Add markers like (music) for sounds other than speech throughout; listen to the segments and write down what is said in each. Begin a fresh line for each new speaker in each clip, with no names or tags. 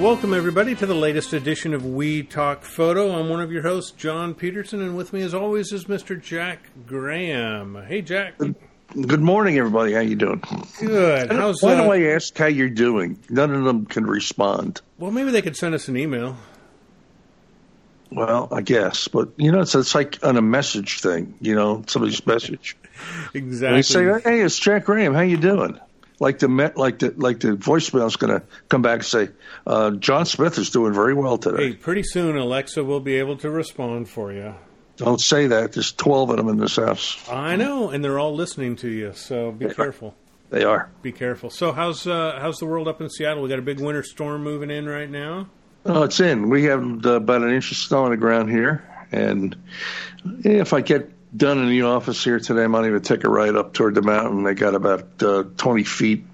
Welcome, everybody, to the latest edition of We Talk Photo. I'm one of your hosts, John Peterson, and with me, as always, is Mr. Jack Graham. Hey, Jack.
Good morning, everybody. How you doing?
Good. How's
Why
uh,
do I ask how you're doing? None of them can respond.
Well, maybe they could send us an email.
Well, I guess, but you know, it's it's like on a message thing. You know, somebody's message. (laughs)
Exactly.
They say, "Hey, it's Jack Graham. How you doing?" Like the met, like the like the voicemail is going to come back and say, uh, "John Smith is doing very well today."
Hey, pretty soon Alexa will be able to respond for you.
Don't say that. There's twelve of them in this house.
I know, and they're all listening to you, so be careful.
They are.
Be careful. So, how's uh, how's the world up in Seattle? We got a big winter storm moving in right now.
Oh, it's in. We have uh, about an inch of snow on the ground here, and if I get done in the office here today, I might even take a ride up toward the mountain. They got about uh, 20 feet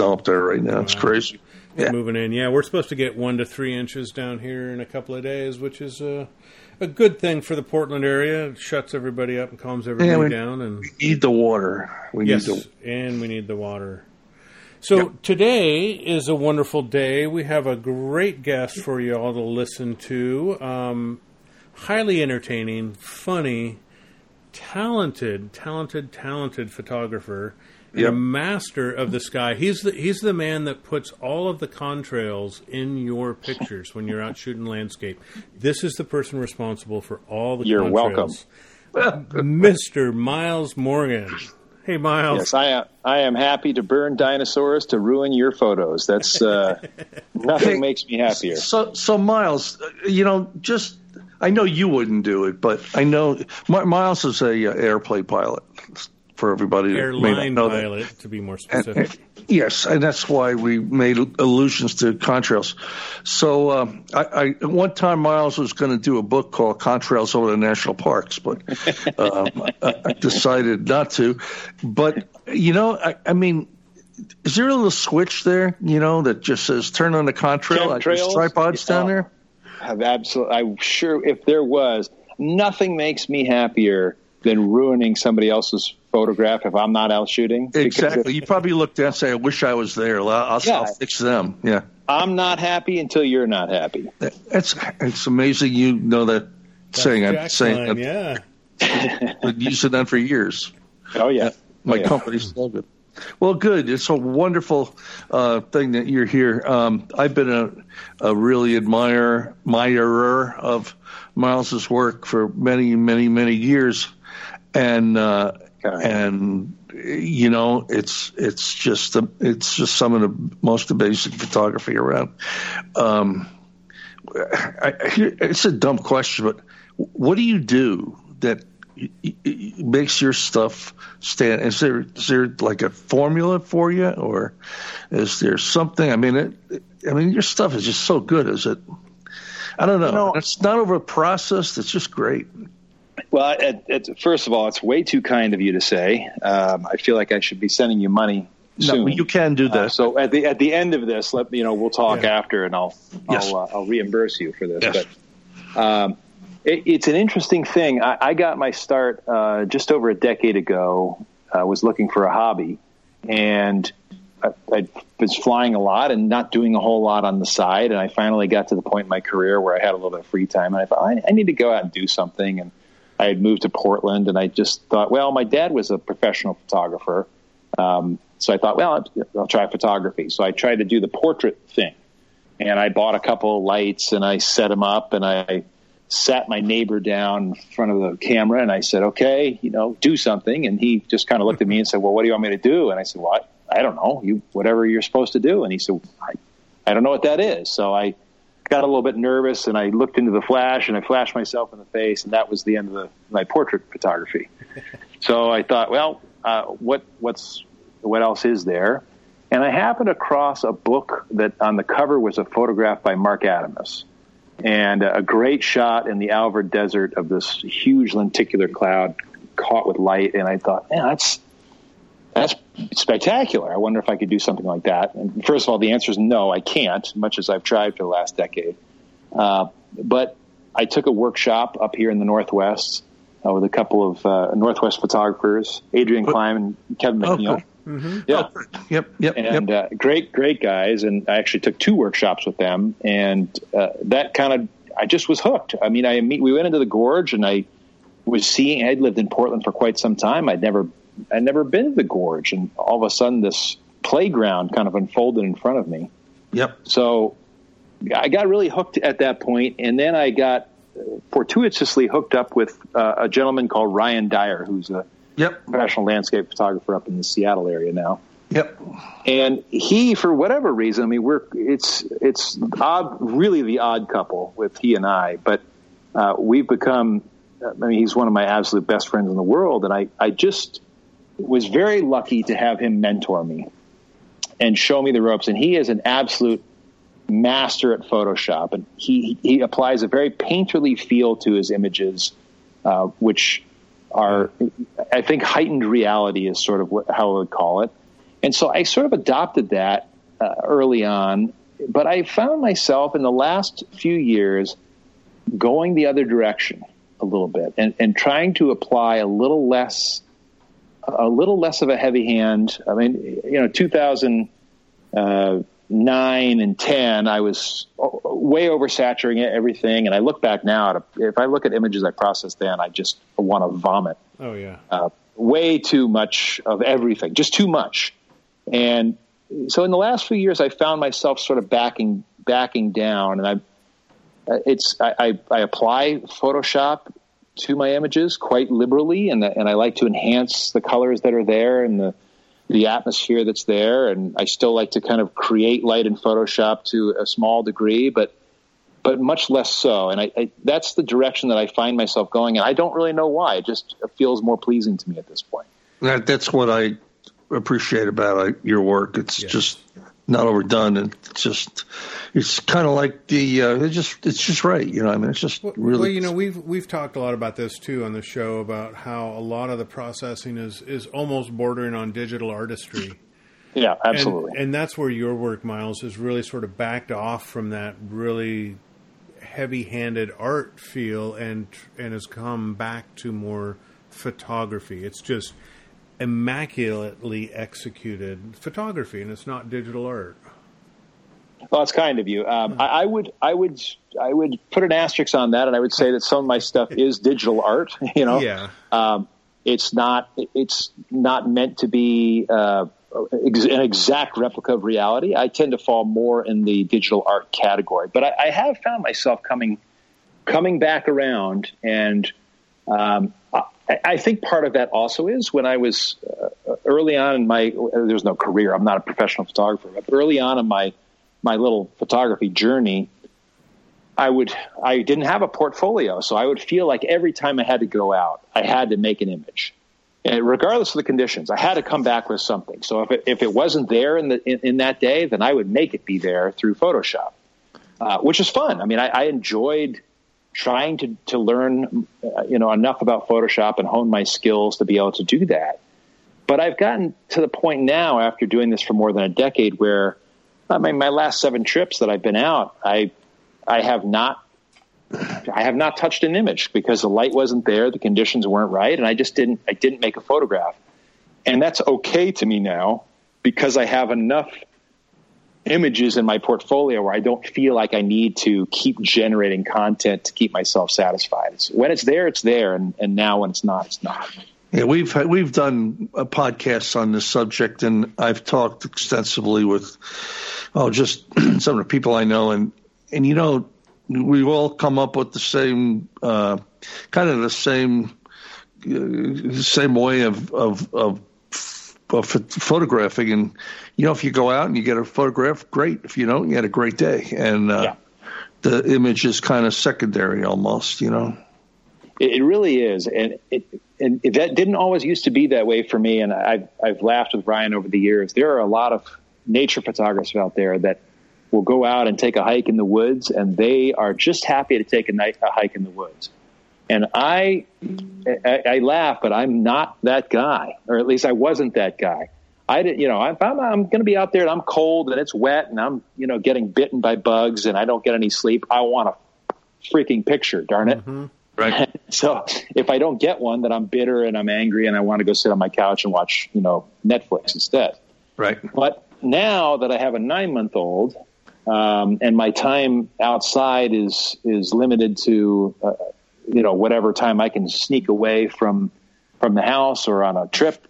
up there right now. It's crazy. Yeah.
moving in. Yeah, we're supposed to get one to three inches down here in a couple of days, which is uh, a good thing for the Portland area. It shuts everybody up and calms everybody
Yeah, we-
down. And
We need the water. We
yes,
need the.
and we need the water. So
Yep.
today is a wonderful day. We have a great guest for you all to listen to. Um, highly entertaining, funny, talented, talented, talented photographer. and
Yep.
A master of the sky. He's the he's the man that puts all of the contrails in your pictures when you're out shooting landscape. This is the person responsible for all the
You're
contrails. Mr. Miles Morgan. Hey Miles.
Yes, I am. I am happy to burn dinosaurs to ruin your photos. That's uh, (laughs) nothing makes me happier.
So, so Miles, uh, you know, just I know you wouldn't do it, but I know Mi- Miles is a uh, airplane pilot. For everybody that may not
airline
know that.
pilot, to be more specific.
and- yes, and that's why we made allusions to contrails. So um, I, I, at one time, Miles was going to do a book called "Contrails Over the National Parks," but (laughs) um, I, I decided not to. But you know, I, I mean. Is there a little switch there, you know, that just says turn on the contrail? Like there's
Chemtrails?
tripods down there?
Have absolutely. I'm sure if there was, nothing makes me happier than ruining somebody else's photograph if I'm not out shooting.
Exactly.
if
You probably look down and say, I wish I was there. I'll, I'll,
Yeah.
I'll fix them. Yeah.
I'm not happy until you're not happy.
It's, it's amazing you know that saying. I'm saying
line,
that.
yeah.
I've used it that for years.
Oh yeah.
My
Oh, yeah.
company's love it. Well, good. It's a wonderful uh, thing that you're here. Um, I've been a, a really admire, admirer of Miles's work for many, many, many years, and uh, and you know, it's it's just the, it's just some of the most amazing photography around. Um, I, I, it's a dumb question, but what do you do that makes your stuff stand? Is there is there like a formula for you, or is there something? I mean, it, I mean, your stuff is just so good. Is it? I don't know.
know-
it's not over processed. It's just great.
Well, first of all, it's way too kind of you to say. Um, I feel like I should be sending you money soon.
No, you can do that.
Uh, so at the at the end of this, let you know we'll talk
Yeah.
after, and I'll
Yes.
I'll, uh, I'll reimburse you for this.
Yes.
But um, it, it's an interesting thing. I, I got my start uh, just over a decade ago. I was looking for a hobby, and I, I was flying a lot and not doing a whole lot on the side. And I finally got to the point in my career where I had a little bit of free time, and I thought I, I need to go out and do something. And I had moved to Portland, and I just thought, well, my dad was a professional photographer. Um, so I thought, well, I'll, I'll try photography. So I tried to do the portrait thing. And I bought a couple of lights and I set them up and I sat my neighbor down in front of the camera and I said, okay, you know, do something. And he just kind of looked at me and said, well, what do you want me to do? And I said, well, I, I don't know, you, whatever you're supposed to do. And he said, I, I don't know what that is. So I got a little bit nervous and I looked into the flash and I flashed myself in the face and that was the end of the, my portrait photography. (laughs) so I thought, well, uh, what, what's, what else is there? And I happened across a book that on the cover was a photograph by Marc Adamus and a great shot in the Alvord Desert of this huge lenticular cloud caught with light. And I thought, man, that's that's spectacular. I wonder if I could do something like that. And first of all, the answer is no, I can't, much as I've tried for the last decade. Uh, but I took a workshop up here in the Northwest uh, with a couple of uh, Northwest photographers, Adrian Klein and Kevin McNeal.
cool. Mm-hmm.
Yeah.
Oh, yep. Yep.
And
yep.
Uh, great, great guys. And I actually took two workshops with them, and uh, that kind of I just was hooked. I mean, I we went into the gorge, and I was seeing. I'd lived in Portland for quite some time. I'd never, I'd never been to the gorge, and all of a sudden, this playground kind of unfolded in front of me.
Yep.
So I got really hooked at that point, and then I got fortuitously hooked up with uh, a gentleman called Ryan Dyar, who's a
Yep.
professional landscape photographer up in the Seattle area now.
Yep.
And he, for whatever reason, I mean, we're it's it's odd, really the odd couple with he and I, but uh, we've become. I mean, he's one of my absolute best friends in the world, and I I just was very lucky to have him mentor me and show me the ropes. And he is an absolute master at Photoshop, and he he applies a very painterly feel to his images, uh, which are I think heightened reality is sort of what, how I would call it. And so I sort of adopted that uh, early on, but I found myself in the last few years going the other direction a little bit and, and trying to apply a little less a little less of a heavy hand. I mean, you know, 2000 uh, nine and ten, I was way oversaturating everything. And I look back now, if I look at images I processed then, I just want to vomit.
Oh yeah,
uh, way too much of everything, just too much. And so, in the last few years, I found myself sort of backing backing down, and I it's I, I, I apply Photoshop to my images quite liberally, and and I like to enhance the colors that are there and the the atmosphere that's there, and I still like to kind of create light in Photoshop to a small degree, but but much less so. And I, I, that's the direction that I find myself going, and I don't really know why. It just feels more pleasing to me at this point.
That, that's what I appreciate about uh, your work. It's yeah. just not overdone, and it's just it's kind of like the uh, it's just it's just right. You know, I mean, it's just
well,
really.
Well, you know, we've we've talked a lot about this too on the show about how a lot of the processing is is almost bordering on digital artistry. (laughs)
Yeah, absolutely.
And, and that's where your work, Miles, is really sort of backed off from that really heavy-handed art feel and and has come back to more photography. It's just immaculately executed photography, and it's not digital art.
Well, it's kind of you. Um, I, I, would, I would, I would put an asterisk on that, and I would say that some of my stuff (laughs) is digital art. (laughs) You know,
yeah.
Um, it's not, it's not meant to be uh, an exact replica of reality. I tend to fall more in the digital art category, but I, I have found myself coming, coming back around, and um, I, I, think part of that also is when I was uh, early on in my, there was no career. I'm not a professional photographer, but early on in my my little photography journey, I would I didn't have a portfolio, so I would feel like every time I had to go out, I had to make an image, and regardless of the conditions, I had to come back with something. So if it, if it wasn't there in the in, in that day, then I would make it be there through Photoshop, uh, which is fun. I mean, I, I enjoyed trying to to learn uh, you know enough about Photoshop and hone my skills to be able to do that. But I've gotten to the point now after doing this for more than a decade where I mean, my last seven trips that I've been out, I, I have not, I have not touched an image because the light wasn't there, the conditions weren't right, and I just didn't, I didn't make a photograph, and that's okay to me now because I have enough images in my portfolio where I don't feel like I need to keep generating content to keep myself satisfied. It's, when it's there, it's there, and, and now when it's not, it's not.
Yeah, we've we've done podcasts on this subject, and I've talked extensively with oh, just (clears throat) some of the people I know, and and you know, we've all come up with the same uh, kind of the same uh, same way of of, of of photographing, and you know, if you go out and you get a photograph, great. If you don't, you had a great day, and uh, yeah. the image is kind of secondary almost, you know.
It, really is, and it, and that didn't always used to be that way for me. And I've I've laughed with Brian over the years. There are a lot of nature photographers out there that will go out and take a hike in the woods, and they are just happy to take a, night, a hike in the woods. And I, I, I laugh, but I'm not that guy, or at least I wasn't that guy. I didn't, you know, if I'm, I'm going to be out there and I'm cold and it's wet and I'm, you know, getting bitten by bugs and I don't get any sleep, I want a freaking picture, darn it. Mm-hmm.
Right. (laughs)
so if I don't get one, then I'm bitter and I'm angry and I want to go sit on my couch and watch, you know, Netflix instead.
Right.
But now that I have a nine month old, um, and my time outside is is limited to, uh, you know, whatever time I can sneak away from from the house or on a trip.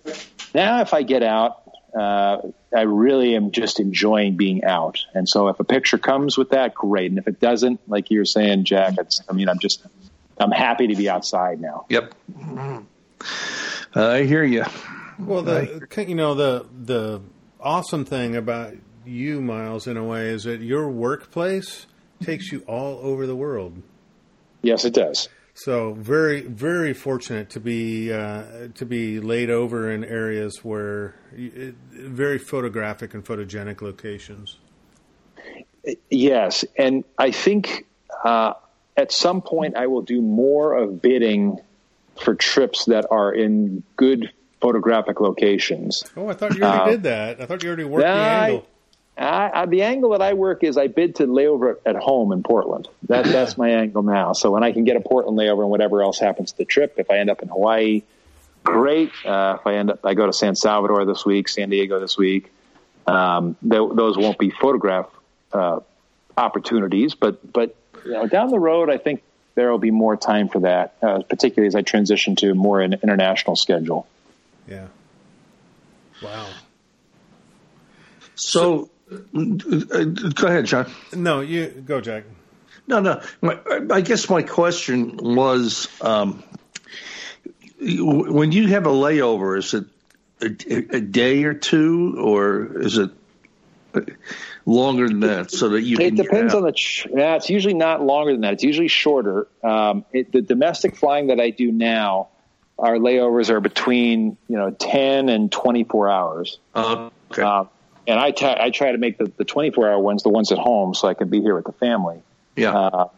Now, if I get out, uh, I really am just enjoying being out. And so, if a picture comes with that, great. And if it doesn't, like you were saying, Jack, it's, I mean, I'm just I'm happy to be outside now.
Yep. I hear you.
Well, the you know the the awesome thing about you, Miles, in a way, is that your workplace takes you all over the world.
Yes, it does.
So very very fortunate to be uh, to be laid over in areas where it, very photographic and photogenic locations.
Yes, and I think uh, at some point I will do more of bidding for trips that are in good photographic locations.
Oh, I thought you already uh, did that. I thought you already worked the angle.
I, I, the angle that I work is I bid to layover at home in Portland. That, (laughs) that's my angle now. So when I can get a Portland layover and whatever else happens to the trip, if I end up in Hawaii, great. Uh, if I end up, I go to San Salvador this week, San Diego this week. Um, th- those won't be photograph uh, opportunities, but but you know, down the road, I think there will be more time for that, uh, particularly as I transition to more an international schedule.
Yeah. Wow.
So, uh, go ahead, John.
No, you go, Jack.
No, no. My, I guess my question was um, when you have a layover, is it a, a, day or two, or is it longer than that so that you
it depends on the yeah it's usually not longer than that it's usually shorter um, it, the domestic flying that i do now our layovers are between you know 10 and 24 hours
uh, okay. Uh,
and I, t- I try to make the, the 24 hour ones the ones at home so i can be here with the family
yeah uh,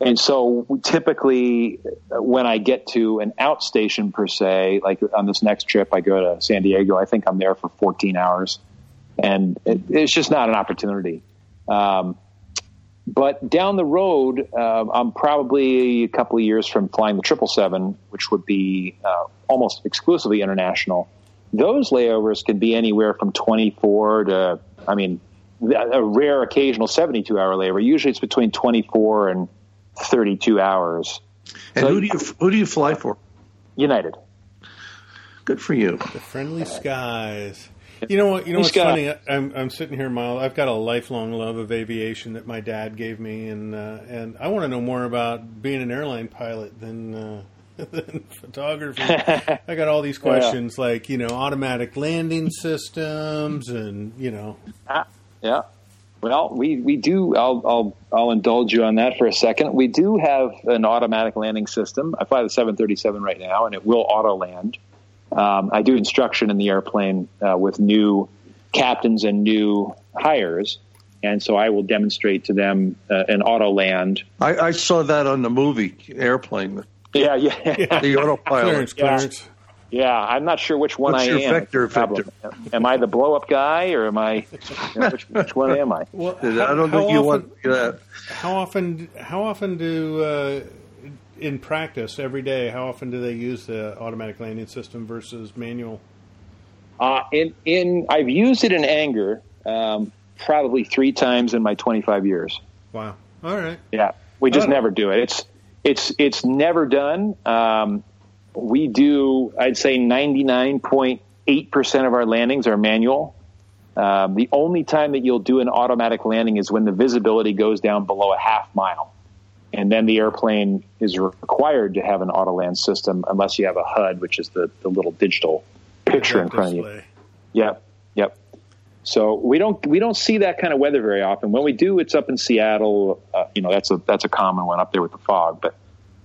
and so typically when i get to an outstation per se like on this next trip i go to san diego i think i'm there for 14 hours and it, it's just not an opportunity. Um, but down the road, uh, I'm probably a couple of years from flying the triple seven, which would be uh, almost exclusively international. Those layovers can be anywhere from 24 to, I mean, a rare occasional 72 hour layover. Usually, it's between 24 and 32 hours.
And so, who do you who do you fly for?
United.
Good for you.
The friendly skies. You know what? You know what's got, funny? I'm I'm sitting here, Miles. I've got a lifelong love of aviation that my dad gave me, and uh, and I want to know more about being an airline pilot than. Uh, than photography. I got all these (laughs) questions yeah. like you know automatic landing systems and you know.
Ah, yeah. Well, we, we do. I'll, I'll I'll indulge you on that for a second. We do have an automatic landing system. I fly the 737 right now, and it will auto land. Um, I do instruction in the airplane uh, with new captains and new hires, and so I will demonstrate to them uh, an auto land.
I, I, saw that on the movie Airplane.
Yeah, yeah,
the (laughs) autopilot.
Clearance, Clarence.
Yeah. yeah. I'm not sure which one
What's
I
your
am.
Vector, Victor?
Am I the blow up guy, or am I? You know, which, which, one am I?
Well,
how, I don't think you want that.
How often? How often do uh, in practice every day, how often do they use the automatic landing system versus manual?
Uh, in in I've used it in anger um, probably three times in my 25 years.
Wow. All right.
Yeah, we just never do it. It's it's it's never done. Um, we do. I'd say 99.8 percent of our landings are manual. Um, the only time that you'll do an automatic landing is when the visibility goes down below a half mile and then the airplane is required to have an auto land system unless you have a HUD, which is the, the little digital picture in front display. of you. Yep, yep. So we don't we don't see that kind of weather very often. When we do, it's up in Seattle. Uh, you know, that's a that's a common one up there with the fog, but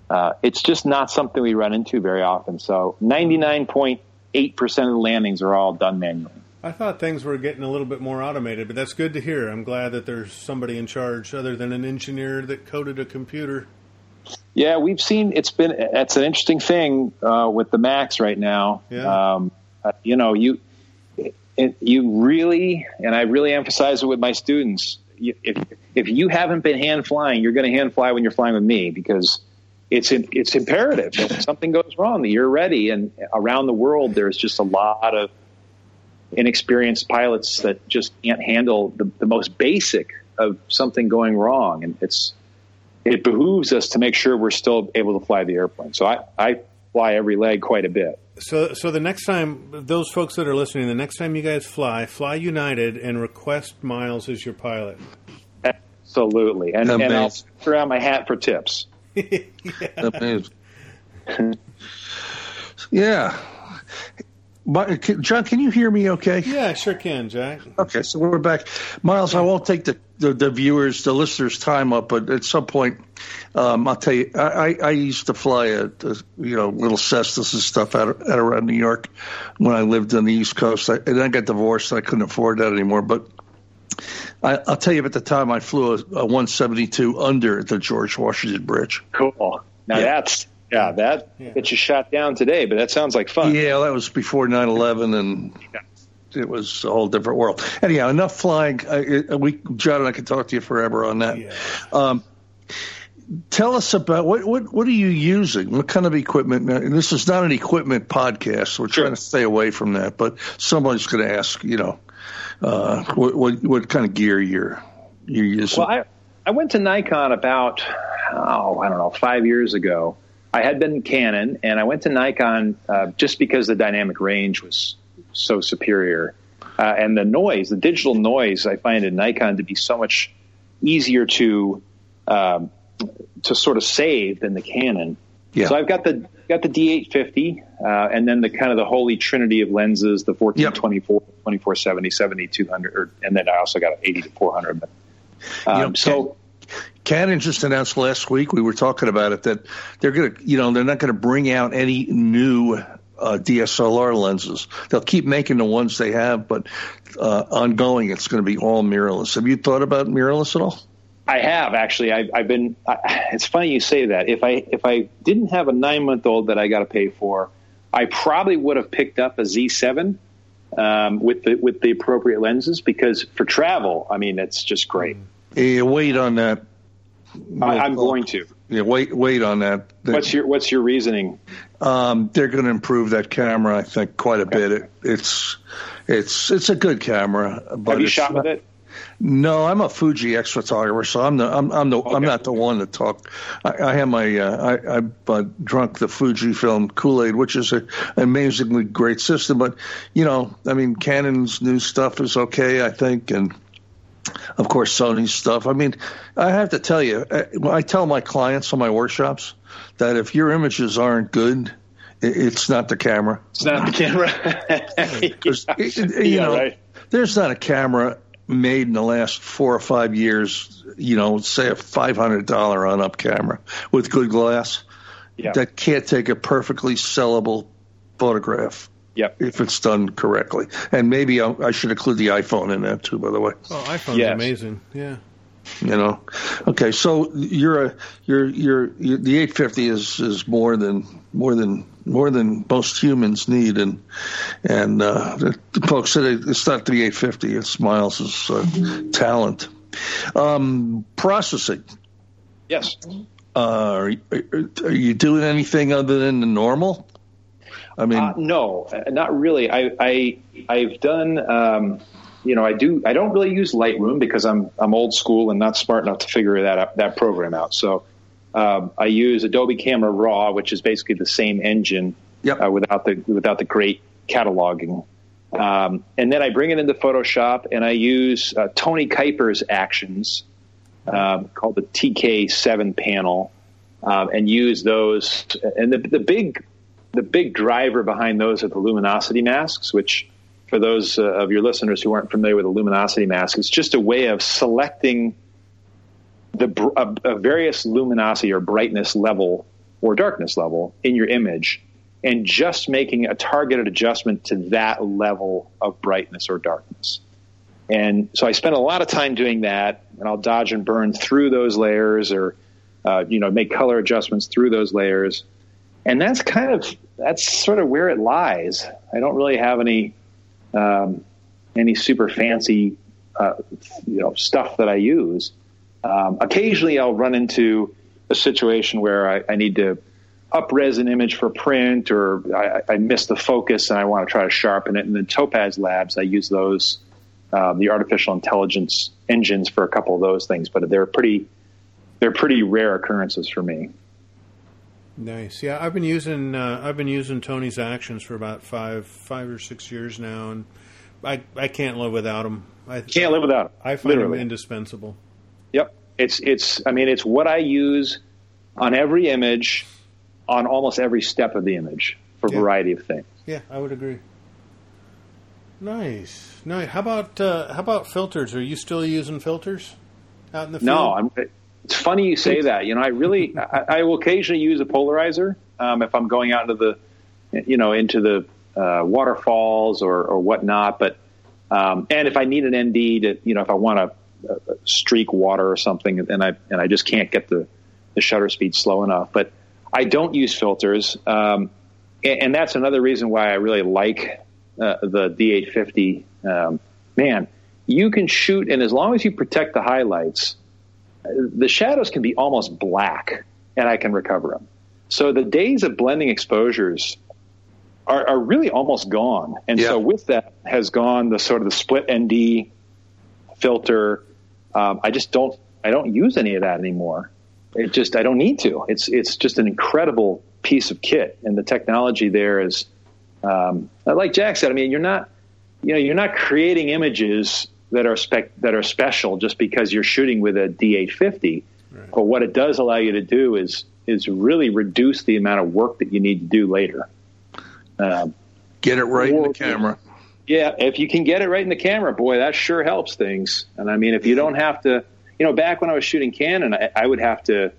uh, it's just not something we run into very often. So ninety nine point eight percent of the landings are all done manually.
I thought things were getting a little bit more automated, but that's good to hear. I'm glad that there's somebody in charge other than an engineer that coded a computer.
Yeah, we've seen it's been it's an interesting thing uh, with the Max right now.
Yeah. Um,
uh, you know, you it, you really and I really emphasize it with my students. If if you haven't been hand flying, you're going to hand fly when you're flying with me because it's in, it's imperative If something goes wrong, that you're ready. And around the world, there's just a lot of inexperienced pilots that just can't handle the, the most basic of something going wrong, and it's it behooves us to make sure we're still able to fly the airplane. So I, I fly every leg quite a bit.
So, so the next time, those folks that are listening, the next time you guys fly, fly United and request Miles as your pilot.
Absolutely, and, and I'll throw out my hat for tips. (laughs)
yeah. (laughs) Amazing. yeah. John, can you hear me okay?
Yeah, I sure can, Jack.
Okay, so we're back. Miles, I won't take the, the, the viewers, the listeners' time up, but at some point, um, I'll tell you, I, I used to fly a, a you know little Cessnas and stuff out, out around New York when I lived on the East Coast. I, and I got divorced, and I couldn't afford that anymore. But I, will tell you, at the time, I flew a, a 172 under the George Washington Bridge.
Cool. Now yeah. that's yeah, that yeah. gets you shot down today, but that sounds like fun.
Yeah, that was before 9 11, and yeah. it was a whole different world. Anyhow, enough flying. Uh, we, John and I could talk to you forever on that. Yeah. Um, tell us about what, what what are you using? What kind of equipment? Now, this is not an equipment podcast. So we're sure. trying to stay away from that. But somebody's going to ask, you know, uh, what, what, what kind of gear you're you're using?
Well, I I went to Nikon about oh I don't know five years ago, I had been Canon, and I went to Nikon uh, just because the dynamic range was so superior, uh, and the noise, the digital noise, I find in Nikon to be so much easier to um, to sort of save than the Canon. Yeah. So I've got the got the D850, uh, and then the kind of the holy trinity of lenses: the 1424, yep. 2470, 7200, or, and then I also got an 80 to 400. But, um, you know, so
Canon just announced last week. We were talking about it that they're going to, you know, they're not going to bring out any new uh, DSLR lenses. They'll keep making the ones they have, but uh, ongoing, it's going to be all mirrorless. Have you thought about mirrorless at all?
I have actually. I've, I've been. I, it's funny you say that. If I if I didn't have a nine month old that I got to pay for, I probably would have picked up a Z7 um, with the with the appropriate lenses because for travel, I mean, it's just great.
Yeah, wait on that
I, am going to.
Yeah, wait, wait on that.
What's your What's your reasoning?
Um, they're going to improve that camera, I think, quite a okay. bit. It, it's it's it's a good camera.
But Have you shot with it?
No, I'm a Fuji X photographer, so I'm the I'm, I'm the okay. I'm not the one to talk. I, I have my uh, I, I uh, drunk the Fujifilm Kool Aid, which is a, an amazingly great system. But you know, I mean, Canon's new stuff is okay, I think, and of course, Sony stuff. I mean, I have to tell you, uh, I tell my clients on my workshops that if your images aren't good, it's not the camera.
It's not the camera. (laughs) (laughs)
yeah. you know, right. there's not a camera made in the last four or five years. You know, say a five hundred dollar on up camera with good glass yeah. that can't take a perfectly sellable photograph.
Yep.
If it's done correctly, and maybe I, I should include the iPhone in that too. By the way.
Oh, iPhone's yes. amazing. Yeah.
You know, okay. So you're a you're, you're you're the 850 is is more than more than more than most humans need, and and uh, the, the folks said it's not the 850. It's Miles's uh, talent. Um, processing.
Yes.
Uh, are, are you doing anything other than the normal?
I mean, uh, no, not really. I, I I've done. Um, you know, I do. I don't really use Lightroom because I'm I'm old school and not smart enough to figure that out, that program out. So um, I use Adobe Camera Raw, which is basically the same engine
yep.
uh, without the without the great cataloging. Um, and then I bring it into Photoshop and I use uh, Tony Kuyper's actions um, called the TK7 panel um, and use those. And the, the big the big driver behind those are the luminosity masks, which for those uh, of your listeners who aren't familiar with a luminosity mask, it's just a way of selecting the a, a various luminosity or brightness level or darkness level in your image and just making a targeted adjustment to that level of brightness or darkness. And so I spend a lot of time doing that, and I'll dodge and burn through those layers, or uh, you know, make color adjustments through those layers, and that's kind of that's sort of where it lies. I don't really have any um, any super fancy uh, you know stuff that I use. Um, occasionally, I'll run into a situation where I, I need to upres an image for print or I, I miss the focus and I want to try to sharpen it. And then Topaz Labs, I use those, uh, the artificial intelligence engines for a couple of those things, but they're pretty, they're pretty rare occurrences for me.
Nice. Yeah, I've been using uh, I've been using Tony's actions for about five five or six years now, and I I can't live without them. I
can't live without. Them,
I find literally. them indispensable.
Yep. It's it's. I mean, it's what I use on every image, on almost every step of the image for yeah. a variety of things.
Yeah, I would agree. Nice. Nice. How about uh, how about filters? Are you still using filters out in the field?
No, I'm it's funny you say that. You know, I really, (laughs) I, I will occasionally use a polarizer um, if I'm going out into the, you know, into the uh, waterfalls or, or whatnot. But um, and if I need an ND to, you know, if I want to uh, streak water or something, and I and I just can't get the the shutter speed slow enough. But I don't use filters, um, and, and, that's another reason why I really like uh, the D850. Um, man, you can shoot, and as long as you protect the highlights the shadows can be almost black and I can recover them. So the days of blending exposures are, are really almost gone. And yeah. so with that has gone the sort of the split ND filter. Um, I just don't, I don't use any of that anymore. It just, I don't need to. It's, it's just an incredible piece of kit. And the technology there is, um, like Jack said, I mean, you're not, you know, you're not creating images that are spec that are special just because you're shooting with a D850. Right. But what it does allow you to do is is really reduce the amount of work that you need to do later.
Um, get it right or, in the camera.
Yeah, if you can get it right in the camera, boy, that sure helps things. And I mean, if you don't have to, you know, back when I was shooting Canon, I, I would have to,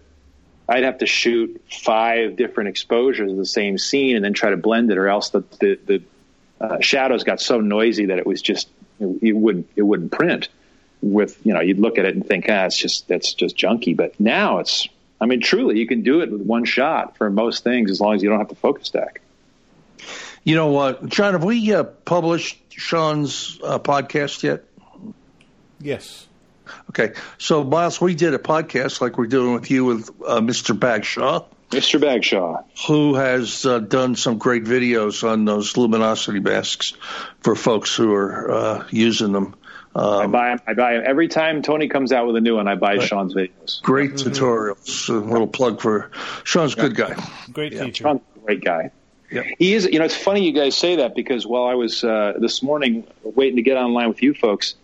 I'd have to shoot five different exposures of the same scene and then try to blend it, or else the the, the uh, shadows got so noisy that it was just it wouldn't it wouldn't print with you know you'd look at it and think ah it's just that's just junky but now it's I mean truly you can do it with one shot for most things as long as you don't have to focus stack.
You know what, John? Have we uh, published Sean's uh, podcast yet?
Yes.
Okay, so Miles, we did a podcast like we're doing with you with uh, Mr. Bagshaw.
Mr. Bagshaw,
who has uh, done some great videos on those luminosity masks for folks who are uh, using them.
Um, I buy them. I buy them every time Tony comes out with a new one. I buy right. Sean's videos.
Great mm-hmm. tutorials. A little plug for Sean's a good guy.
Great yeah. teacher. Sean's
a great guy. Yep. He is. You know, it's funny you guys say that because while I was uh, this morning waiting to get online with you folks,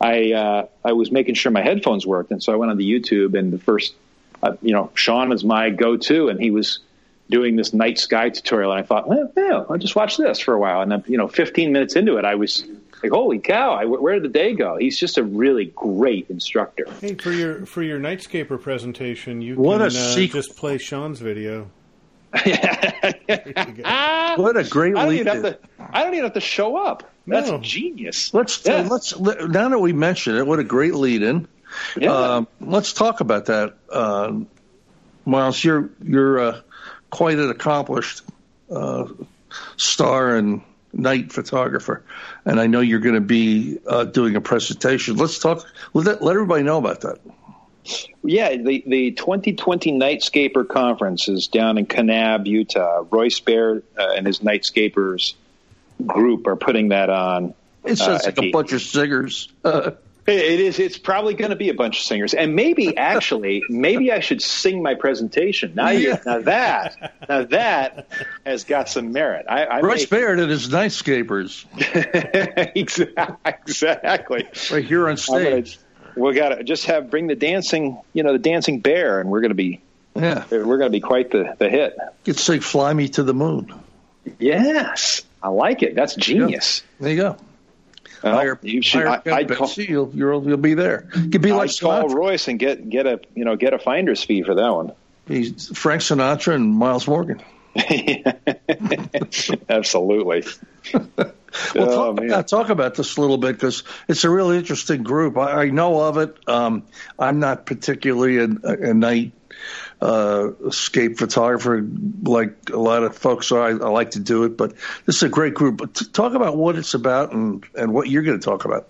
I uh, I was making sure my headphones worked, and so I went on the YouTube and the first uh, you know, Sean was my go-to, and he was doing this night sky tutorial, and I thought, well, yeah, I'll just watch this for a while. And then, you know, 15 minutes into it, I was like, holy cow, I, where did the day go? He's just a really great instructor.
Hey, for your for your Nightscaper presentation, you what can a uh, just play Sean's video. (laughs) what
a great I don't,
even have to, I don't even have to show up. That's no. genius.
Let's yeah. let's now that we mentioned it, what a great lead in. Yeah. Uh, let's talk about that, uh, Miles. You're you're uh, quite an accomplished uh, star and night photographer, and I know you're going to be uh, doing a presentation. Let's talk. Let, let everybody know about that.
Yeah, the, the 2020 Nightscaper Conference is down in Kanab, Utah. Royce Bair uh, and his Nightscapers group are putting that on.
It sounds like a the, bunch of singers. (laughs)
It is. It's probably going to be a bunch of singers, and maybe (laughs) actually, maybe I should sing my presentation. Now, you, now that, now that has got some merit. I, I
Royce may, Bair and his Nightscapers. (laughs)
exactly.
Right here on stage.
we got to just have bring the dancing, you know, the dancing bear, and we're going to be, yeah, we're going to be quite the the hit.
You could say "Fly Me to the Moon."
Yes, I like it. That's genius.
There you go.
Well, hire, you should. Hire I,
would call, you'll, you'll, you'll be there. You could be like
I'd call Royce and get get a you know get a finder's fee for that one.
He's Frank Sinatra and Miles Morgan. (laughs) (laughs)
Absolutely.
well, oh, talk, about, talk, about this a little bit because it's a really interesting group. I, I know of it. Um, I'm not particularly a, a night uh, escape photographer like a lot of folks are. I, I, like to do it, but this is a great group. But talk about what it's about and, and what you're going to talk about.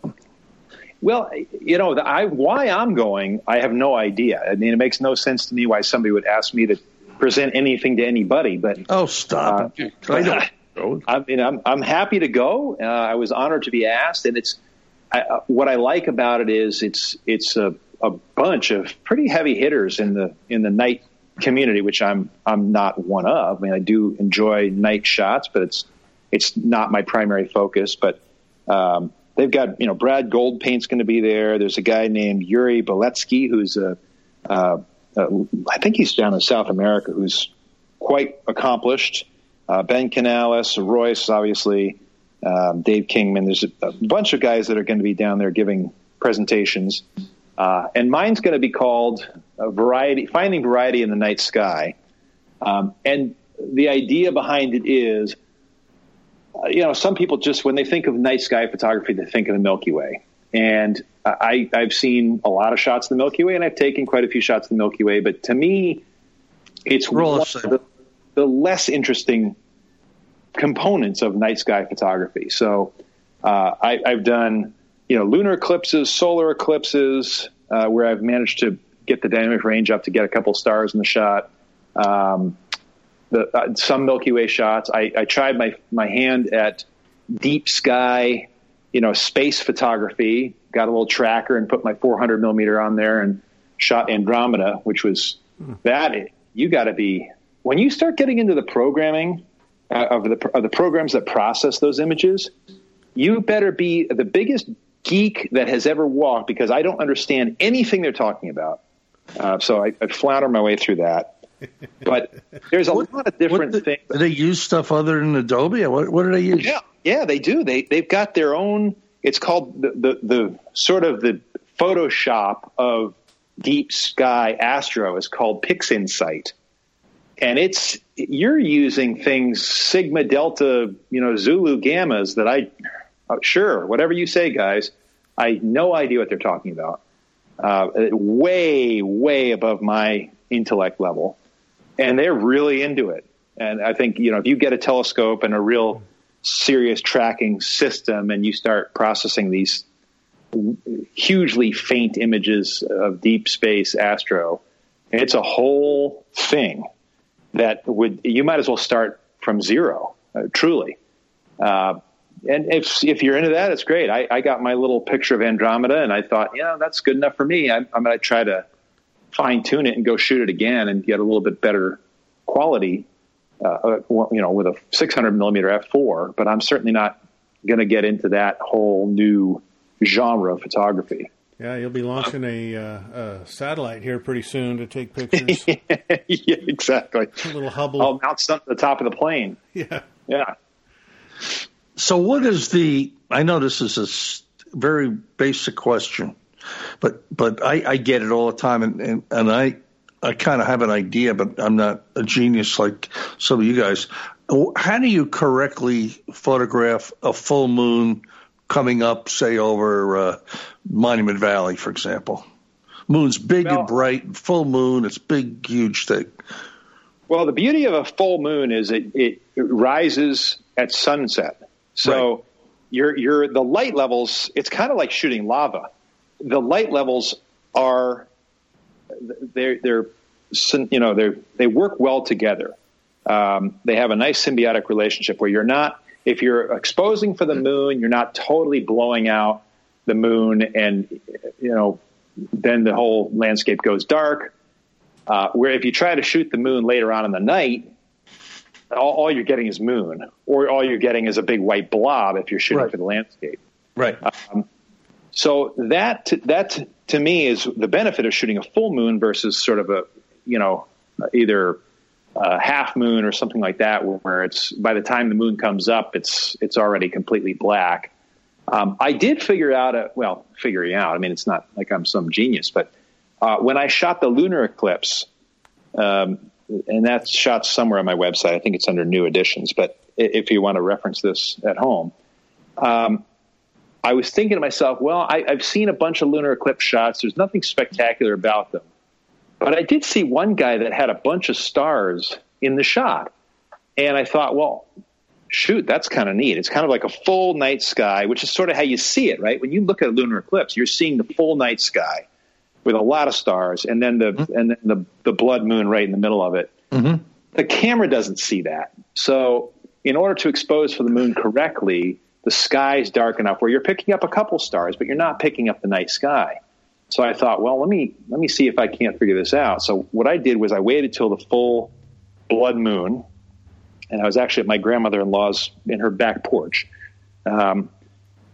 Well, you know, the, I, why I'm going, I have no idea. I mean, it makes no sense to me why somebody would ask me to present anything to anybody. But
oh, stop! Uh, I
don't. (laughs) I mean, I'm I'm happy to go. Uh, I was honored to be asked, and it's I, uh, what I like about it is it's it's a, a bunch of pretty heavy hitters in the in the night community, which I'm I'm not one of. I mean, I do enjoy night shots, but it's it's not my primary focus. But um, they've got you know Brad Goldpaint's going to be there. There's a guy named Yuri Beletsky who's a uh, uh, I think he's down in South America who's quite accomplished. Uh, ben Canales, Royce, obviously, um, Dave Kingman. There's a, a, bunch of guys that are going to be down there giving presentations. Uh, and mine's going to be called variety, finding variety in the night sky. Um, and the idea behind it is uh, you know, some people just when they think of night sky photography, they think of the Milky Way. And I, I've seen a lot of shots of the Milky Way, and I've taken quite a few shots of the Milky Way. But to me, it's one of the, the less interesting components of night sky photography. So uh, I, have done, you know, lunar eclipses, solar eclipses, uh, where I've managed to get the dynamic range up to get a couple stars in the shot. Um, the, uh, some Milky Way shots. I, I tried my my hand at deep sky, you know, space photography. Got a little tracker and put my 400 millimeter on there and shot Andromeda, which was hmm. that. You got to be when you start getting into the programming uh, of the of the programs that process those images. You better be the biggest geek that has ever walked because I don't understand anything they're talking about. Uh, so I, I flounder my way through that (laughs) but there's a what, lot of different
the,
things.
Do they use stuff other than Adobe? What, what do they use?
Yeah, yeah, they do. They they've got their own. It's called the the, the sort of the Photoshop of deep sky astro is called PixInsight, and it's you're using things sigma delta you know zulu gammas that I uh, sure whatever you say guys I no idea what they're talking about. Uh, way way above my intellect level and they're really into it. And I think you know if you get a telescope and a real serious tracking system, and you start processing these hugely faint images of deep space astro, it's a whole thing that would you might as well start from zero, uh, truly. Uh, and if if you're into that, it's great. I, I, got my little picture of Andromeda, and I thought, yeah, that's good enough for me. I'm, I'm going to try to fine tune it and go shoot it again and get a little bit better quality, uh, uh you know, with a 600 millimeter f4. But I'm certainly not going to get into that whole new genre of photography.
Yeah, you'll be launching a, uh, a satellite here pretty soon to take pictures. (laughs)
yeah, exactly.
A little Hubble.
I'll mount something at the top of the plane. (laughs)
Yeah.
Yeah.
So, what is the? I know this is a very basic question. But but I, I get it all the time, and and, and I I kind of have an idea, but I'm not a genius like some of you guys. How do you correctly photograph a full moon coming up, say over uh, Monument Valley, for example? Moon's big well, and bright, full moon. It's big, huge thing.
Well, the beauty of a full moon is it, it, it rises at sunset. So right. your your the light levels. It's kind of like shooting lava the light levels are they're they're you know they they work well together. Um, they have a nice symbiotic relationship where you're not if you're exposing for the moon, you're not totally blowing out the moon, and you know then the whole landscape goes dark. Uh, where if you try to shoot the moon later on in the night, all, all, you're getting is moon, or all you're getting is a big white blob if you're shooting right. for the landscape.
Right.
Um, so that that to me is the benefit of shooting a full moon versus sort of a you know either a half moon or something like that, where it's by the time the moon comes up, it's it's already completely black. Um, I did figure out a well, figuring out. I mean, it's not like I'm some genius, but uh, when I shot the lunar eclipse, um, and that's shot somewhere on my website. I think it's under new editions, but if you want to reference this at home, um, I was thinking to myself, well, I, have seen a bunch of lunar eclipse shots. There's nothing spectacular about them. But I did see one guy that had a bunch of stars in the shot. And I thought, well, shoot, that's kind of neat. It's kind of like a full night sky, which is sort of how you see it, right? When you look at a lunar eclipse, you're seeing the full night sky with a lot of stars, and then the mm-hmm. and then the the blood moon right in the middle of it. Mm-hmm. The camera doesn't see that, so in order to expose for the moon correctly, the sky is dark enough where you're picking up a couple stars, but you're not picking up the night sky. So I thought, well, let me let me see if I can't figure this out. So what I did was I waited till the full blood moon, and I was actually at my grandmother-in-law's in her back porch, um,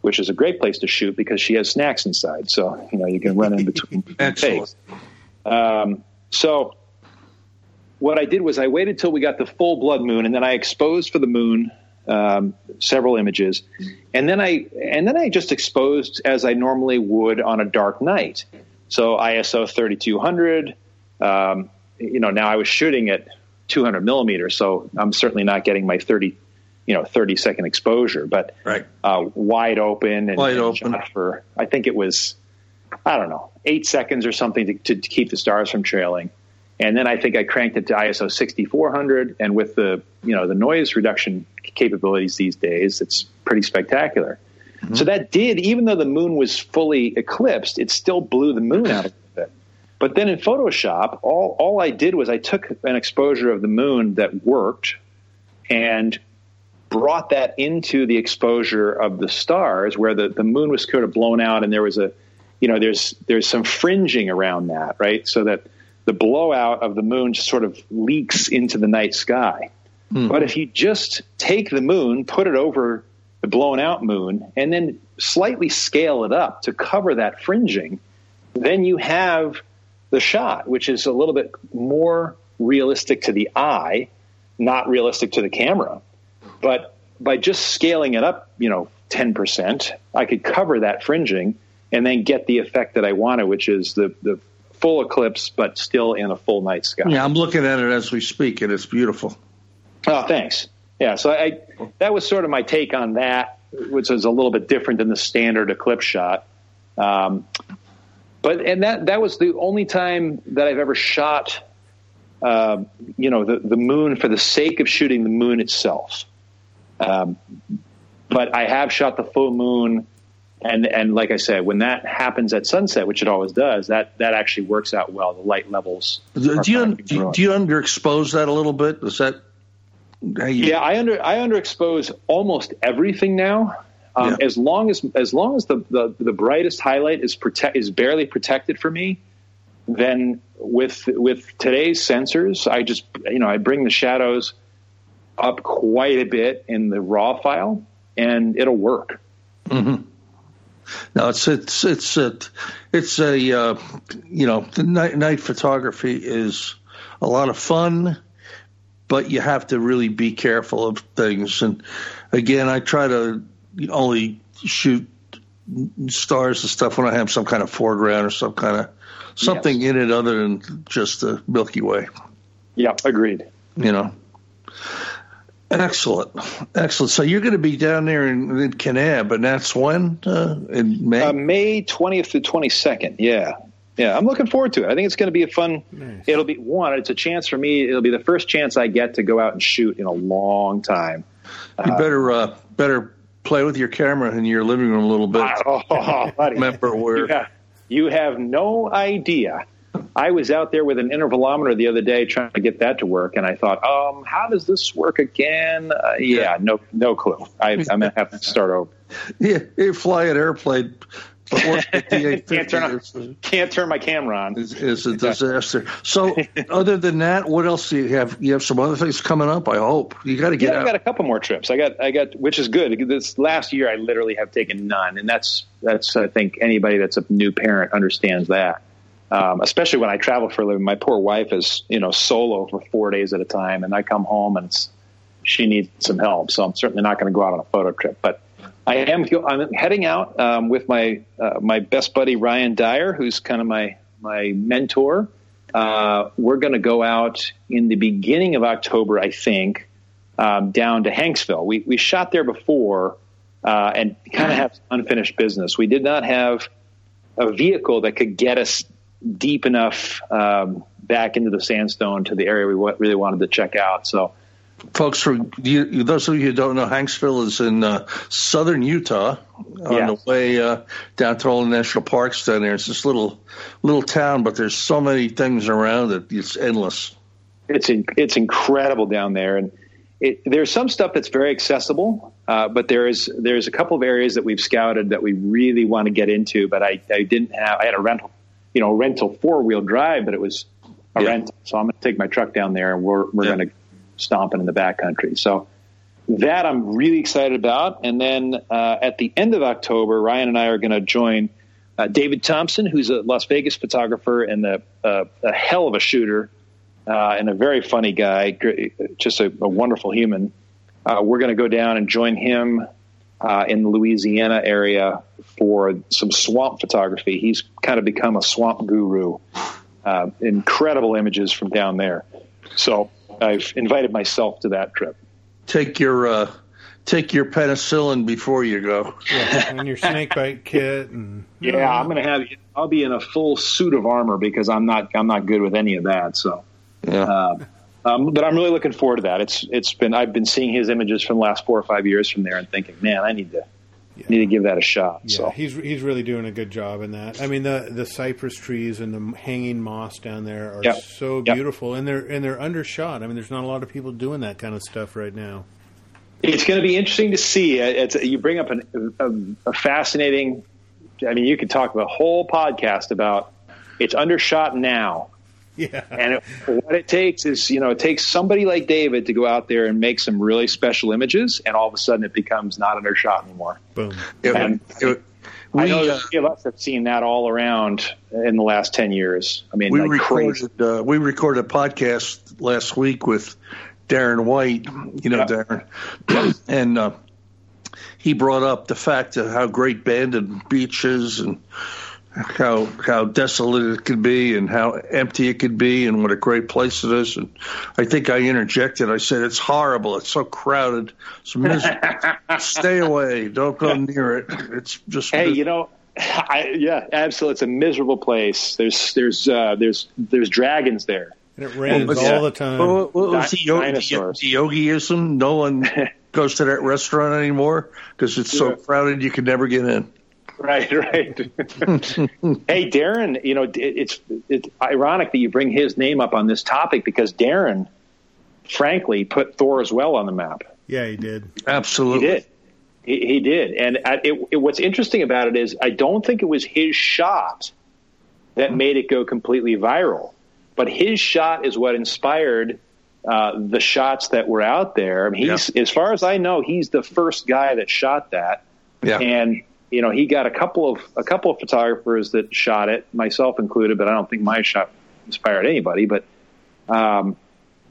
which is a great place to shoot because she has snacks inside. So you know you can run in between. (laughs)
Excellent.
Um, so what I did was I waited till we got the full blood moon, and then I exposed for the moon um, several images, and then I and then I just exposed as I normally would on a dark night. So ISO 3200. Um, you know, now I was shooting at 200 millimeters, so I'm certainly not getting my 30, you know, 30 second exposure, but
right.
uh, wide open and,
wide
and
open
for I think it was I don't know eight seconds or something to, to, to keep the stars from trailing. And then I think I cranked it to ISO 6400, and with the you know the noise reduction capabilities these days, it's pretty spectacular. Mm-hmm. So that did, even though the moon was fully eclipsed, it still blew the moon out of it. But then in Photoshop, all all I did was I took an exposure of the moon that worked, and brought that into the exposure of the stars, where the the moon was sort of blown out, and there was a you know there's there's some fringing around that, right? So that the blowout of the moon just sort of leaks into the night sky. Hmm. But if you just take the moon, put it over the blown out moon, and then slightly scale it up to cover that fringing, then you have the shot, which is a little bit more realistic to the eye, not realistic to the camera. But by just scaling it up, you know, 10%, I could cover that fringing and then get the effect that I wanted, which is the, the full eclipse, but still in a full night sky.
Yeah, I'm looking at it as we speak, and it's beautiful.
Oh, thanks. Yeah, so I that was sort of my take on that, which is a little bit different than the standard eclipse shot. Um, but and that that was the only time that I've ever shot, uh, you know, the the moon for the sake of shooting the moon itself. Um, but I have shot the full moon and and like I said, when that happens at sunset, which it always does, that that actually works out well. The light levels.
Do you do, do you underexpose that a little bit? Is that?
You... Yeah, I under I underexpose almost everything now. Um, yeah. As long as as long as the, the, the brightest highlight is protect is barely protected for me, then with with today's sensors, I just you know I bring the shadows up quite a bit in the raw file, and it'll work.
Mm-hmm. No, it's it's it's a it's a uh, you know the night, night photography is a lot of fun, but you have to really be careful of things. And again, I try to only shoot stars and stuff when I have some kind of foreground or some kind of something yes. in it other than just the Milky Way.
Yeah, agreed.
You know. Excellent, excellent. So you're going to be down there in, in Kanab, and that's when uh, in May,
uh, May twentieth to twenty second. Yeah, yeah. I'm looking forward to it. I think it's going to be a fun. Nice. It'll be one. It's a chance for me. It'll be the first chance I get to go out and shoot in a long time.
You uh, better uh, better play with your camera in your living room a little bit. (laughs)
Oh,
Remember where
you have, you have no idea I was out there with an intervalometer the other day trying to get that to work, and I thought, um, how does this work again? Uh, yeah, no, no clue. I, am gonna have to start over. (laughs)
Yeah, you fly an airplane. (laughs)
can't, turn on, can't turn my camera on.
It's, it's a disaster. So, other than that, what else do you have? You have some other things coming up. I hope you got to get.
Yeah,
out.
I got a couple more trips. I got, I got, which is good. This last year, I literally have taken none, and that's that's. I think anybody that's a new parent understands that um, especially when I travel for a living. My poor wife is, you know, solo for four days at a time, and I come home and she needs some help. So I'm certainly not going to go out on a photo trip. But I am I'm heading out um, with my uh, my best buddy Ryan Dyar, who's kind of my my mentor. Uh, we're going to go out in the beginning of October, I think, um, down to Hanksville. We we shot there before uh, and kind of have unfinished business. We did not have a vehicle that could get us deep enough um, back into the sandstone to the area we w- really wanted to check out. So
folks, for you, those of you who don't know, Hanksville is in uh, southern Utah on
Yeah.
the way uh, down to all the national parks down there. It's this little little town, but there's so many things around it. It's endless.
it's in, it's incredible down there, and it, there's some stuff that's very accessible, uh, but there is there's a couple of areas that we've scouted that we really want to get into, but I, I didn't have I had a rental, you know, rental four wheel drive, but it was a
Yeah.
rental, so I'm going to take my truck down there and we're we're
Yeah.
going to stomp it in the backcountry. So that I'm really excited about, and then uh, at the end of October, Ryan and I are going to join. Uh, David Thompson, who's a Las Vegas photographer and a, a, a hell of a shooter, uh, and a very funny guy, just a, a wonderful human. Uh, we're going to go down and join him uh, in the Louisiana area for some swamp photography. He's kind of become a swamp guru. Uh, incredible images from down there. So I've invited myself to that trip.
Take your uh, take your penicillin before you go.
Yeah, and your snake bite kit, and
Yeah, I'm going to have. I'll be in a full suit of armor because I'm not. I'm not good with any of that. So.
Yeah.
Uh, um, but I'm really looking forward to that. It's it's been I've been seeing his images from the last four or five years from there and thinking, man, I need to need to give that a shot.
Yeah,
so
he's he's really doing a good job in that. I mean, the the cypress trees and the hanging moss down there are
Yep.
so
Yep.
beautiful, and they're and they're undershot. I mean, there's not a lot of people doing that kind of stuff right now.
it's going to be interesting to see. Uh, It's, you bring up an, a, a fascinating. I mean, you could talk about a whole podcast about it's undershot now. (laughs)
Yeah,
And it, what it takes is, you know, it takes somebody like David to go out there and make some really special images, and all of a sudden it becomes not undershot anymore.
boom.
It-
and-
it-
I
we,
know
uh,
that three of us have seen that all around in the last ten years. I mean,
we
like crazy.
recorded uh, we recorded a podcast last week with Darren White. You know
Yep.
Darren, and uh, he brought up the fact of how great Bandon Beach is and how how desolate it could be and how empty it could be and what a great place it is. And I think I interjected. I said it's horrible. It's so crowded. It's miserable. (laughs) Stay away. Don't go near it. It's just
Hey, you know, I, yeah, absolutely. It's a miserable place. There's there's uh, there's there's dragons there.
And it rains
What's
all
that?
the time.
What, what was
Di-
the, yogi,
dinosaurs.
the yogiism? No one (laughs) goes to that restaurant anymore because it's so
Yeah.
crowded you can never get in. (laughs)
Right, right. (laughs) hey, Darren, you know, it, it's it's ironic that you bring his name up on this topic because Darren, frankly, put Thor's Well on the map.
yeah, he did.
Absolutely, he
did. He, he did. And I, it, it, what's interesting about it is I don't think it was his shot that made it go completely viral, but his shot is what inspired uh, the shots that were out there. I mean, he's, as far as I know, he's the first guy that shot that.
Yeah.
And you know, he got a couple of a couple of photographers that shot it, myself included, but I don't think my shot inspired anybody. But um,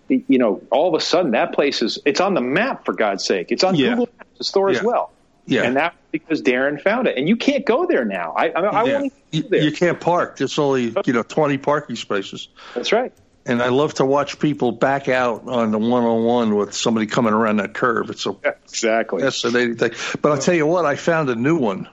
you know, all of a sudden that place is it's on the map for God's sake. It's on
Yeah.
Google Maps, the store
Yeah.
as well.
Yeah.
And that because Darren found it, and you can't go there now. I I, I
Yeah.
won't there.
you can't park. There's only you know 20 parking spaces,
That's right.
And I love to watch people back out on the 101 with somebody coming around that curve. It's a (laughs)
Exactly.
fascinating thing. But I'll tell you what, I found a new one.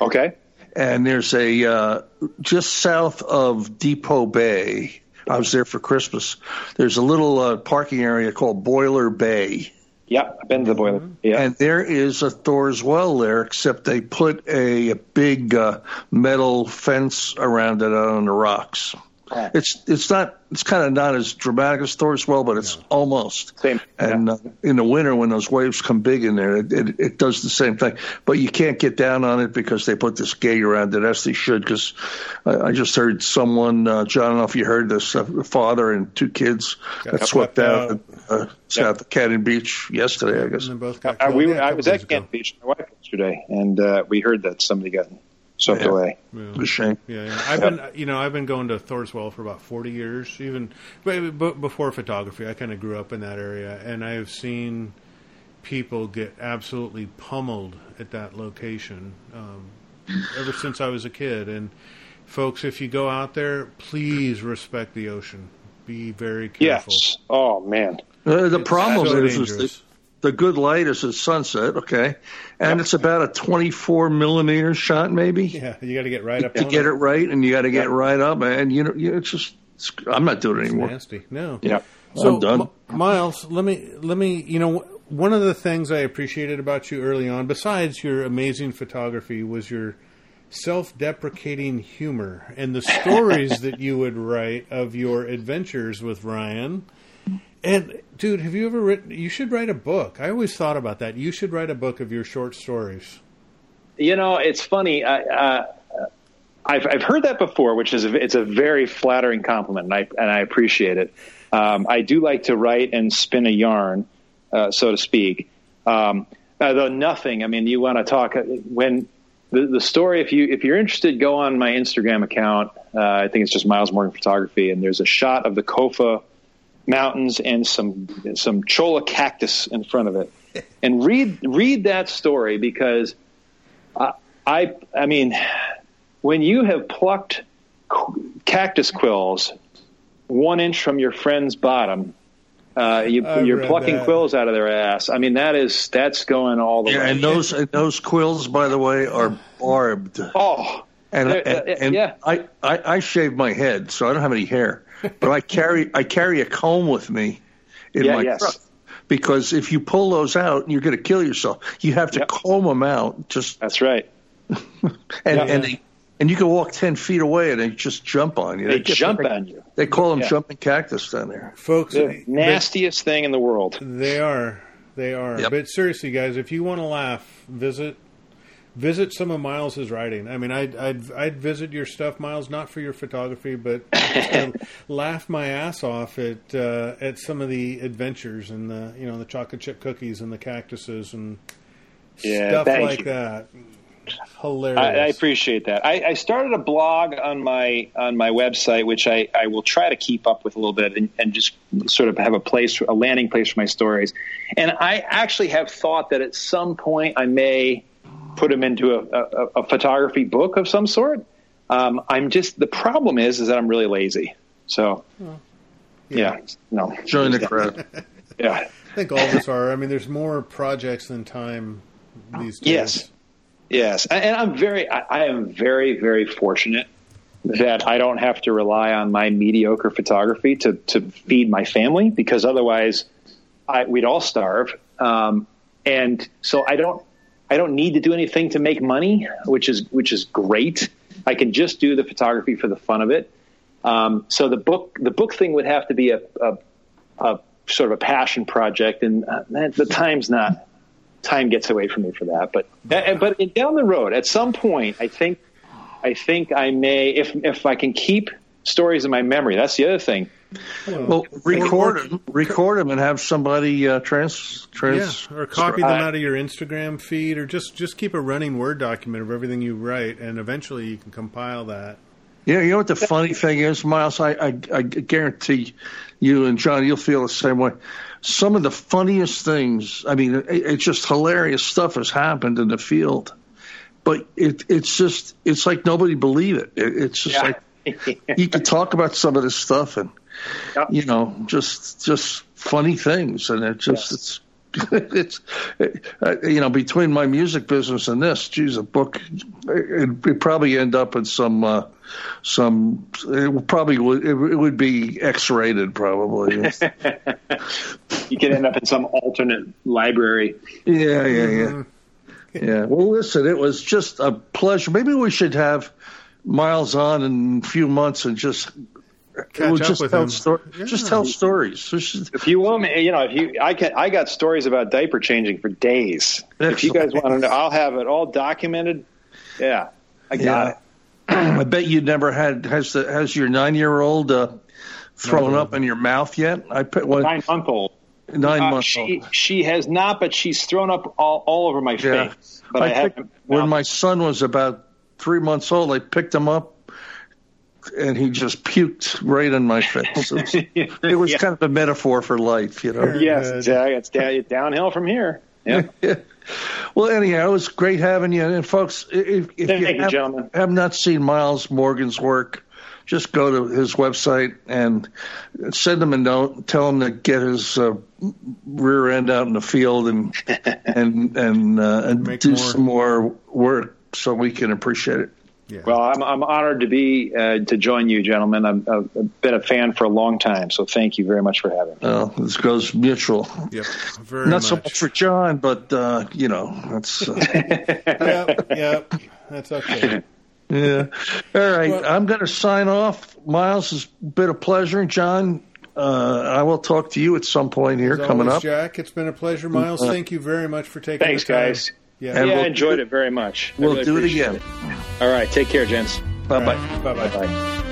Okay.
and there's a uh, just south of Depoe Bay. I was there for Christmas. There's a little uh, parking area called Boiler Bay,
Yeah, I've been to the boiler. Yeah.
and there is a Thor's Well there, except they put a, a big uh, metal fence around it on the rocks.
Yeah.
It's it's not it's kind of not as dramatic as Thor's Well, but it's almost.
Same.
And
Yeah.
uh, in the winter, when those waves come big in there, it, it, it does the same thing. But you can't get down on it because they put this gate around it, as they should. Because I, I just heard someone, uh, John, I don't know if you heard this, a father and two kids
Got
got swept
swept
out
out.
uh, south of Cannon Beach yesterday, I guess.
And both got
Uh, we,
Yeah, a
I
couple
was at
ago.
Kent Beach with my wife yesterday, and uh, we heard that somebody got swept
Yeah.
away.
Yeah.
It's a shame.
Yeah, yeah. I've been, you know, I've been going to Thor's Well for about forty years. Even, but, but before photography, I kind of grew up in that area, and I have seen people get absolutely pummeled at that location um, ever since I was a kid. And folks, if you go out there, please respect the ocean. Be very careful.
Yes. Oh man.
Uh, the problem
so
is, is that the good light is at sunset, okay, and it's about a 24 millimeter shot, maybe.
Yeah, you got to get right up
to get
it.
right, and you got to get right up, and you know, you, it's just. It's, I'm not doing it
It's
anymore.
nasty. No.
Yeah.
I'm done.
M- Miles, let me let me. You know, one of the things I appreciated about you early on, besides your amazing photography, was your self-deprecating humor and the stories (laughs) that you would write of your adventures with Ryan. And dude, have you ever written? You should write a book. I always thought about that. You should write a book of your short stories.
You know, it's funny. I, uh, I've I've heard that before, which is a, it's a very flattering compliment, and I and I appreciate it. Um, I do like to write and spin a yarn, uh, so to speak. Um, nothing, I mean, you want to talk when the, the story. If you if you're interested, go on my Instagram account. Uh, I think it's just Miles Morgan Photography, and there's a shot of the Kofa Mountains and some some cholla cactus in front of it. And read read that story because I I, I mean when you have plucked cactus quills one inch from your friend's bottom. Uh, you, are plucking that. quills out of their ass. I mean, that is that's going all the
yeah,
way.
And those and those quills, by the way, are barbed.
Oh,
and, and, and yeah. I, I I shave my head, so I don't have any hair, but I carry I carry a comb with me in
yeah,
my
yes.
truck because if you pull those out, you're going to kill yourself. You have to
yep.
comb them out. Just
that's right. (laughs)
and and they, and you can walk ten feet away and they just jump on you.
They, they jump
they,
on you.
They call them yeah. jumping cactus down there,
folks.
The nastiest thing in the world.
They are. They are.
Yep.
But seriously, guys, if you want to laugh, visit visit some of Miles's writing. I mean, I'd, I'd, I'd visit your stuff, Miles, not for your photography, but (laughs) laugh my ass off at uh, at some of the adventures and the you know the chocolate chip cookies and the cactuses and
yeah,
stuff like
you.
that. Hilarious.
I, I appreciate that. I, I, started a blog on my on my website, which I, I will try to keep up with a little bit and, and just sort of have a place, a landing place for my stories. And I actually have thought that at some point I may put them into a, a, a photography book of some sort. Um, I'm just the problem is is that I'm really lazy. So,
well,
yeah. yeah, no,
join the crowd. (laughs)
yeah,
I think all of us are. I mean, there's more projects than time these days.
Yes, yes, and I'm very, I, I am very, very fortunate that I don't have to rely on my mediocre photography to to feed my family because otherwise, I, we'd all starve. Um, and so I don't I don't need to do anything to make money, which is which is great. I can just do the photography for the fun of it. Um, so the book the book thing would have to be a, a, a sort of a passion project, and uh, the time's not time gets away from me for that. But but down the road, at some point, I think I think I may if if I can keep stories in my memory. That's the other thing.
Well, record them, record them, and have somebody uh, trans, trans,
yeah, or copy them out of your Instagram feed, or just just keep a running Word document of everything you write, and eventually you can compile that.
Yeah, you know what the funny thing is, Miles. I, I, I guarantee you and John, you'll feel the same way. Some of the funniest things. I mean, it, it's just hilarious stuff has happened in the field, but it, it's just it's like nobody believe it. it it's just
Yeah.
like you could talk about some of this stuff and
Yep.
you know just just funny things. And it just it's (laughs) it's uh, you know between my music business and this geez a book it would probably end up in some uh some it would probably would it would be x-rated probably. (laughs)
You could end up in some alternate library.
yeah yeah yeah. Yeah. Well listen it was just a pleasure. Maybe we should have miles on in a few months and just
Catch
we'll just tell sto-
Yeah.
just tell stories Just-
If you want me, you know, if you, I can, I got stories about diaper changing for days. If you guys want to know, I'll have it all documented. Yeah, I got it. (clears throat)
I bet you never had has the has your nine year old uh, thrown
No.
up in your mouth yet? I put what
Nine month old.
nine
Uh,
months
she
old.
she has not, but she's thrown up all, all over my
Yeah.
face. But I,
I when my son was about three months old, I picked him up and he just puked right in my face. It was, (laughs) it was
Yeah.
kind of a metaphor for life, you know.
yes,
Good.
exactly. It's it's downhill from here. Yeah. (laughs)
Well, anyhow, it was great having you. And folks, if, if
Thank
you,
you,
have,
gentlemen.
have not seen Miles Morgan's work, just go to his website and send him a note. Tell him to get his uh, rear end out in the field and (laughs) and and uh, and
Make
do
more.
some more work so we can appreciate it.
Yeah.
Well, I'm, I'm honored to be uh, to join you, gentlemen. I'm, I've been a fan for a long time, so thank you very much for having me.
Well, this goes mutual.
Yep. Very
Not
much.
so much for John, but uh, you know, that's uh, (laughs)
Yep. Yep. That's okay. (laughs)
yeah. All right,
Well-
I'm going to sign off. Miles, it's been a pleasure. John, uh, I will talk to you at some point here
As
coming
always,
up.
Jack. It's been a pleasure, Miles. Thank you very much for taking.
Thanks,
the time.
guys.
Yeah.
And
yeah,
we'll
I enjoyed
do-
it very much.
We'll
really
do it
appreciate
again.
All right, take care, gents.
Bye bye.
Bye bye.
Bye.